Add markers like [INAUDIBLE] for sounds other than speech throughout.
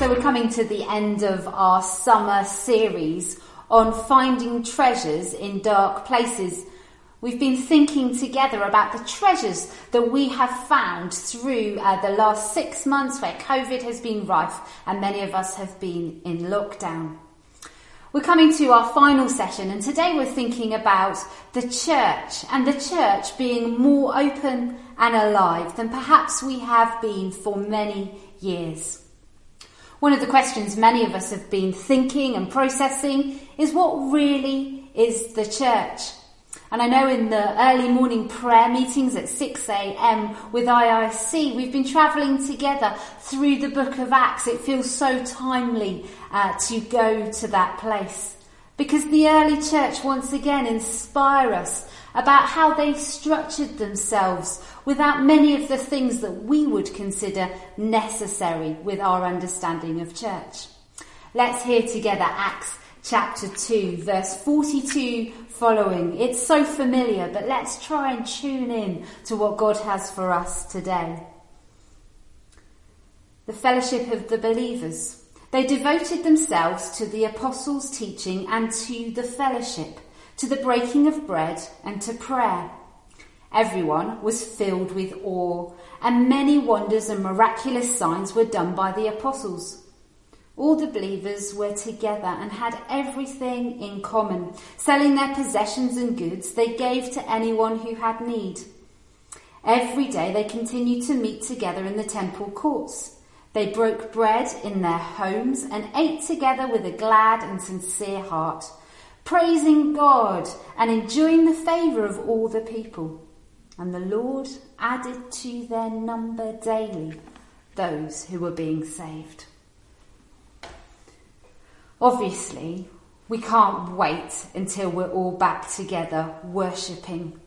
So we're coming to the end of our summer series on finding treasures in dark places. We've been thinking together about the treasures that we have found through uh, the last six months where COVID has been rife and many of us have been in lockdown. We're coming to our final session and today we're thinking about the church and the church being more open and alive than perhaps we have been for many years. One of the questions many of us have been thinking and processing is what really is the church? And I know in the early morning prayer meetings at 6am with IIC, we've been travelling together through the book of Acts. It feels so timely uh, to go to that place. Because the early church once again inspire us about how they structured themselves without many of the things that we would consider necessary with our understanding of church. Let's hear together Acts chapter 2 verse 42 following. It's so familiar, but let's try and tune in to what God has for us today. The fellowship of the believers. They devoted themselves to the apostles' teaching and to the fellowship to the breaking of bread, and to prayer. Everyone was filled with awe, and many wonders and miraculous signs were done by the apostles. All the believers were together and had everything in common. Selling their possessions and goods, they gave to anyone who had need. Every day they continued to meet together in the temple courts. They broke bread in their homes and ate together with a glad and sincere heart praising God and enjoying the favour of all the people. And the Lord added to their number daily those who were being saved. Obviously, we can't wait until we're all back together worshipping.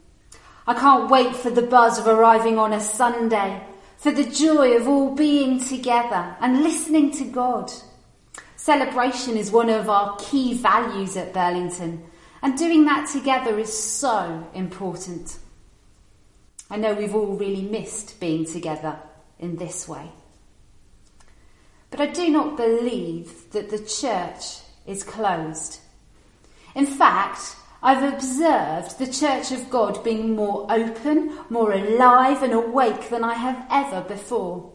I can't wait for the buzz of arriving on a Sunday, for the joy of all being together and listening to God. Celebration is one of our key values at Burlington, and doing that together is so important. I know we've all really missed being together in this way. But I do not believe that the church is closed. In fact, I've observed the Church of God being more open, more alive and awake than I have ever before.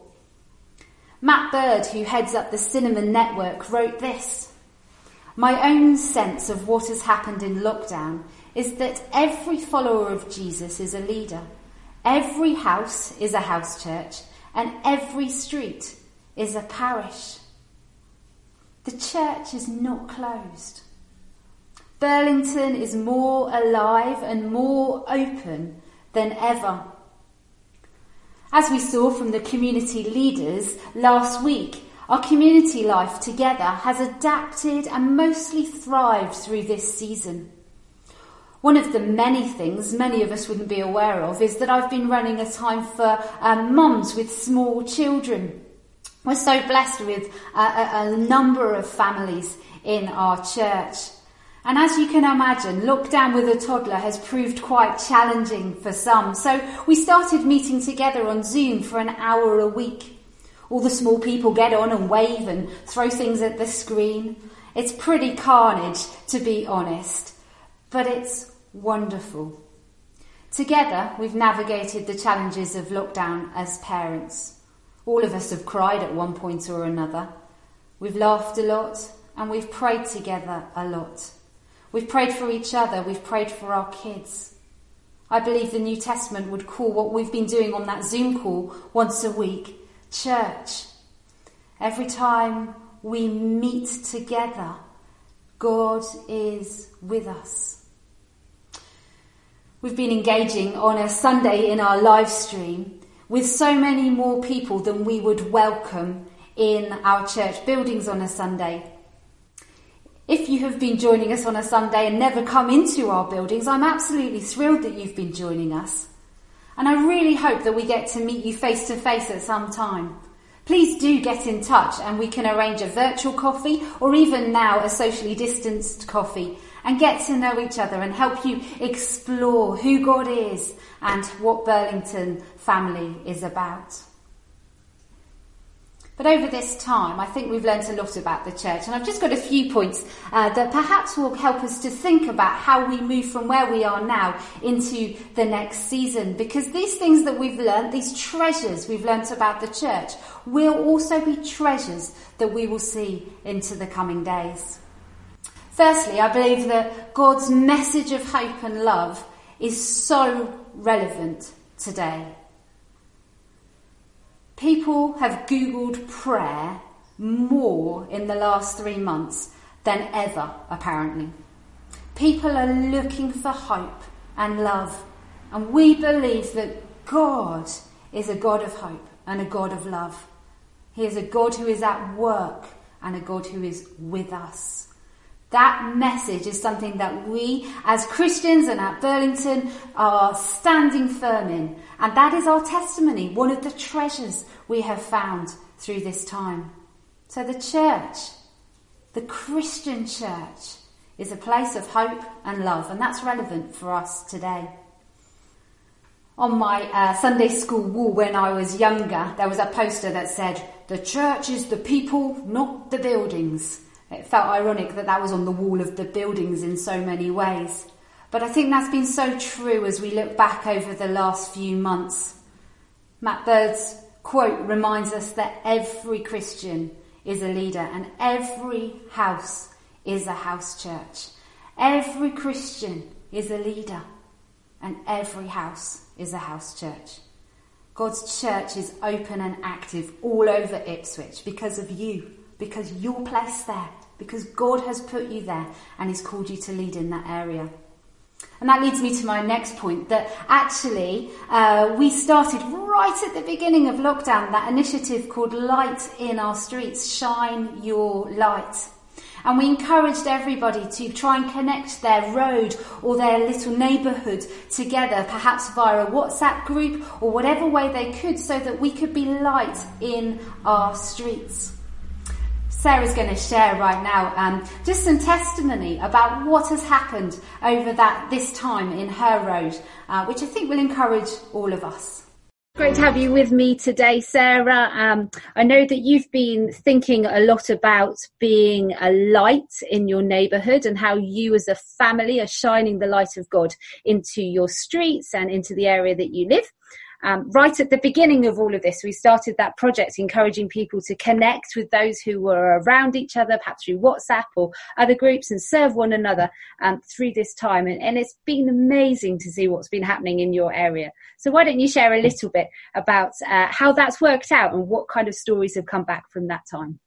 Matt Bird, who heads up the Cinnamon Network, wrote this. My own sense of what has happened in lockdown is that every follower of Jesus is a leader. Every house is a house church and every street is a parish. The church is not closed. Burlington is more alive and more open than ever. As we saw from the community leaders last week, our community life together has adapted and mostly thrived through this season. One of the many things many of us wouldn't be aware of is that I've been running a time for um, mums with small children. We're so blessed with a, a, a number of families in our church. And as you can imagine, lockdown with a toddler has proved quite challenging for some. So we started meeting together on Zoom for an hour a week. All the small people get on and wave and throw things at the screen. It's pretty carnage, to be honest, but it's wonderful. Together, we've navigated the challenges of lockdown as parents. All of us have cried at one point or another. We've laughed a lot and we've prayed together a lot. We've prayed for each other, we've prayed for our kids. I believe the New Testament would call what we've been doing on that Zoom call once a week church. Every time we meet together, God is with us. We've been engaging on a Sunday in our live stream with so many more people than we would welcome in our church buildings on a Sunday. If you have been joining us on a Sunday and never come into our buildings, I'm absolutely thrilled that you've been joining us. And I really hope that we get to meet you face to face at some time. Please do get in touch and we can arrange a virtual coffee or even now a socially distanced coffee and get to know each other and help you explore who God is and what Burlington family is about. But over this time, I think we've learnt a lot about the church, and I've just got a few points uh, that perhaps will help us to think about how we move from where we are now into the next season. Because these things that we've learnt, these treasures we've learnt about the church, will also be treasures that we will see into the coming days. Firstly, I believe that God's message of hope and love is so relevant today. People have Googled prayer more in the last three months than ever, apparently. People are looking for hope and love, and we believe that God is a God of hope and a God of love. He is a God who is at work and a God who is with us. That message is something that we as Christians and at Burlington are standing firm in. And that is our testimony, one of the treasures we have found through this time. So the church, the Christian church, is a place of hope and love, and that's relevant for us today. On my uh, Sunday school wall when I was younger, there was a poster that said, The church is the people, not the buildings. It felt ironic that that was on the wall of the buildings in so many ways. But I think that's been so true as we look back over the last few months. Matt Bird's quote reminds us that every Christian is a leader and every house is a house church. Every Christian is a leader and every house is a house church. God's church is open and active all over Ipswich because of you, because you're placed there because God has put you there and He's called you to lead in that area. And that leads me to my next point that actually uh, we started right at the beginning of lockdown that initiative called Light in Our Streets, Shine Your Light. And we encouraged everybody to try and connect their road or their little neighbourhood together, perhaps via a WhatsApp group or whatever way they could, so that we could be light in our streets. Sarah's going to share right now um, just some testimony about what has happened over that this time in her road, uh, which I think will encourage all of us. Great to have you with me today, Sarah. Um, I know that you've been thinking a lot about being a light in your neighbourhood and how you, as a family, are shining the light of God into your streets and into the area that you live. Um, right at the beginning of all of this, we started that project encouraging people to connect with those who were around each other, perhaps through WhatsApp or other groups, and serve one another um, through this time. And, and it's been amazing to see what's been happening in your area. So, why don't you share a little bit about uh, how that's worked out and what kind of stories have come back from that time?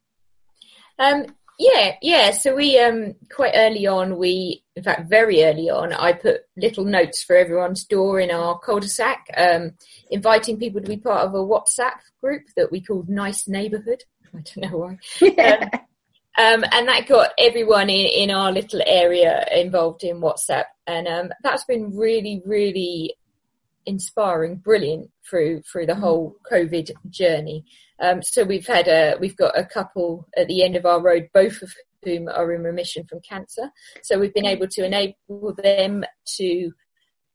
Um, yeah, yeah. So we um quite early on, we in fact very early on, I put little notes for everyone's door in our cul-de-sac, um, inviting people to be part of a WhatsApp group that we called Nice Neighbourhood. [LAUGHS] I don't know why. um, um, and that got everyone in, in our little area involved in WhatsApp, and um, that's been really, really inspiring, brilliant through through the whole COVID journey. Um, so we've had a we've got a couple at the end of our road, both of whom are in remission from cancer. So we've been able to enable them to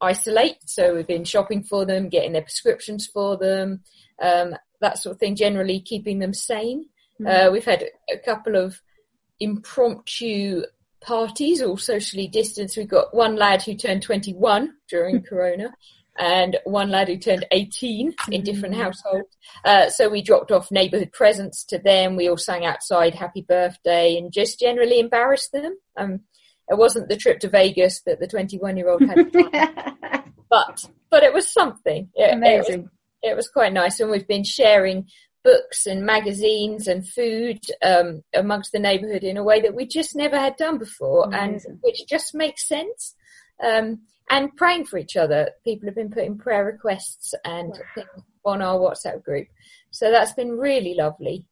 isolate. So we've been shopping for them, getting their prescriptions for them, um, that sort of thing. Generally keeping them sane. Mm. Uh, we've had a couple of impromptu parties, all socially distanced. We've got one lad who turned 21 during [LAUGHS] Corona and one lad who turned 18 in different mm. households. Uh, so we dropped off neighbourhood presents to them. We all sang outside happy birthday and just generally embarrassed them. Um, it wasn't the trip to Vegas that the 21 year old had, [LAUGHS] but, but it was something. It, Amazing. It was, it was, quite nice. And we've been sharing books and magazines and food um, amongst the neighbourhood in a way that we just never had done before Amazing. and which just makes sense. Um, and praying for each other. People have been putting prayer requests and wow. on our WhatsApp group. So that's been really lovely.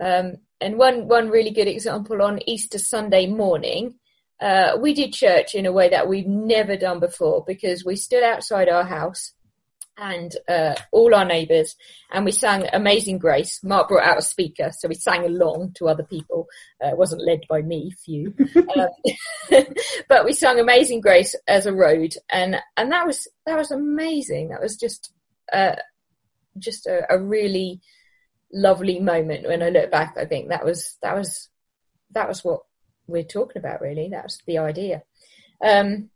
Um, and one one really good example on Easter Sunday morning, uh, we did church in a way that we've never done before because we stood outside our house and uh, all our neighbours, and we sang Amazing Grace. Mark brought out a speaker, so we sang along to other people. Uh, it wasn't led by me, few, [LAUGHS] um, [LAUGHS] but we sang Amazing Grace as a road, and and that was that was amazing. That was just uh, just a, a really lovely moment. When I look back, I think that was that was that was what we're talking about. Really, that was the idea. Um,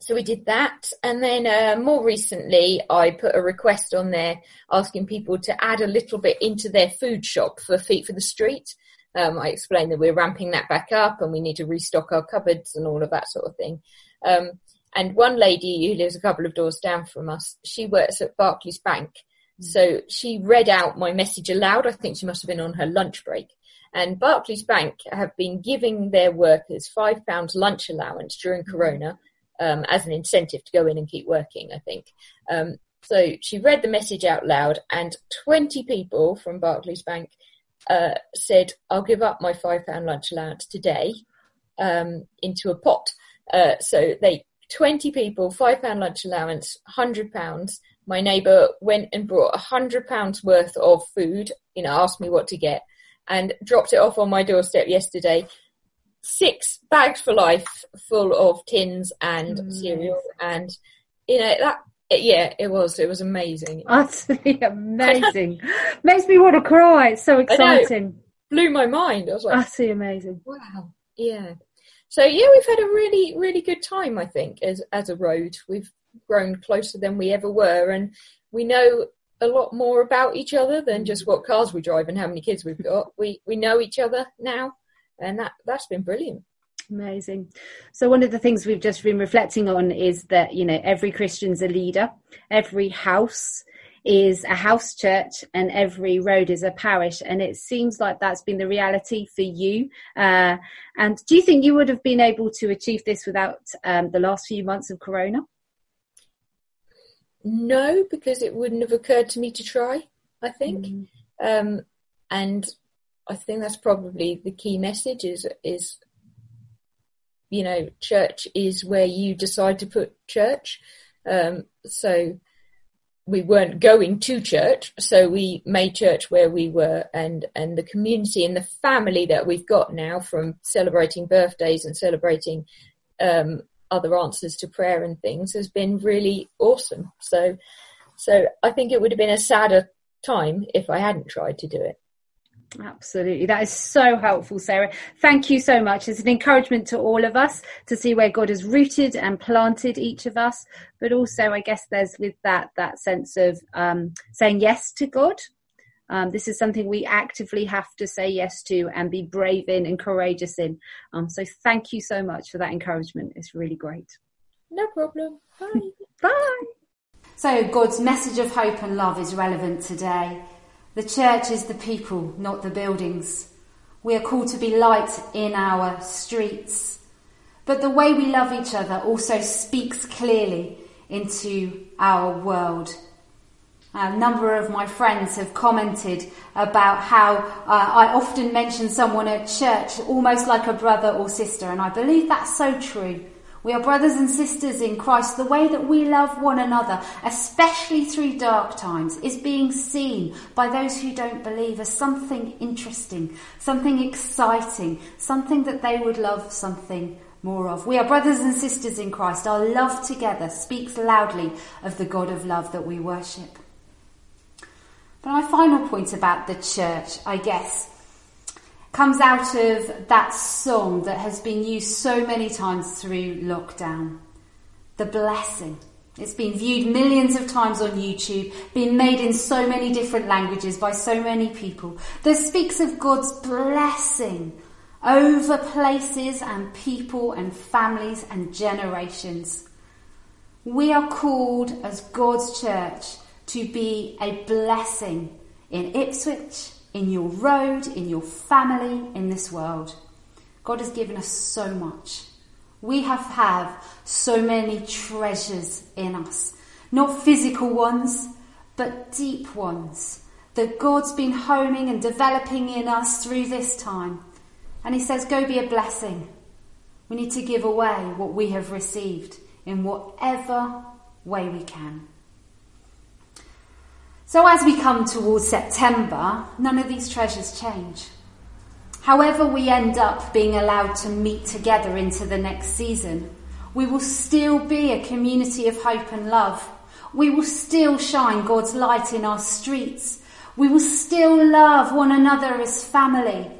so we did that, and then uh, more recently, I put a request on there asking people to add a little bit into their food shop for Feet for the Street. Um, I explained that we're ramping that back up, and we need to restock our cupboards and all of that sort of thing. Um, and one lady who lives a couple of doors down from us, she works at Barclays Bank, so she read out my message aloud. I think she must have been on her lunch break. And Barclays Bank have been giving their workers five pounds lunch allowance during Corona um, as an incentive to go in and keep working, I think. Um, so she read the message out loud, and 20 people from Barclays Bank uh, said, I'll give up my £5 lunch allowance today um, into a pot. Uh, so they 20 people, £5 lunch allowance, £100. My neighbour went and brought £100 worth of food, you know, asked me what to get, and dropped it off on my doorstep yesterday six bags for life full of tins and mm. cereal and you know that yeah it was it was amazing. [LAUGHS] Utterly amazing. [LAUGHS] Makes me want to cry. It's so exciting. Blew my mind. I was like utterly amazing. wow yeah. So yeah we've had a really really good time i think as as a road. We've grown closer than we ever were and we know a lot more about each other than just what cars we drive and how many kids we've got. We we know each other now and that that's been brilliant. Amazing. So one of the things we've just been reflecting on is that you know every christian's a leader. Every house is a house church and every road is a parish. And it seems like that's been the reality for you. Uh, and do you think you would have been able to achieve this without um, the last few months of corona? No because it wouldn't have occurred to me to try i think. Mm. um, and I think that's probably the key message is is you know church is where you decide to put church. Um, so we weren't going to church, so we made church where we were, and and the community and the family that we've got now from celebrating birthdays and celebrating um, other answers to prayer and things has been really awesome. So so I think it would have been a sadder time if I hadn't tried to do it. Absolutely. That is so helpful, Sarah. Thank you so much. It's an encouragement to all of us to see where God has rooted and planted each of us. But also, I guess there's with that, that sense of um, saying yes to God. Um, this is something we actively have to say yes to and be brave in and courageous in. Um, so thank you so much for that encouragement. It's really great. No problem. Bye. [LAUGHS] Bye. So God's message of hope and love is relevant today. The church is the people, not the buildings. We are called to be light in our streets. But the way we love each other also speaks clearly into our world. A number of my friends have commented about how uh, I often mention someone at church almost like a brother or sister, and I believe that's so true. We are brothers and sisters in Christ. The way that we love one another, especially through dark times, is being seen by those who don't believe as something interesting, something exciting, something that they would love something more of. We are brothers and sisters in Christ. Our love together speaks loudly of the God of love that we worship. But my final point about the church, I guess, comes out of that song that has been used so many times through lockdown. The blessing. It's been viewed millions of times on YouTube, been made in so many different languages by so many people, that speaks of God's blessing over places and people and families and generations. We are called as God's church to be a blessing in Ipswich, in your road, in your family, in this world. God has given us so much. We have have so many treasures in us, not physical ones, but deep ones that God's been homing and developing in us through this time. And He says, Go be a blessing. We need to give away what we have received in whatever way we can. So, as we come towards September, none of these treasures change. However, we end up being allowed to meet together into the next season, we will still be a community of hope and love. We will still shine God's light in our streets. We will still love one another as family.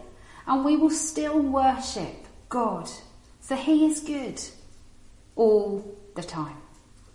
And we will still worship God, for He is good all the time.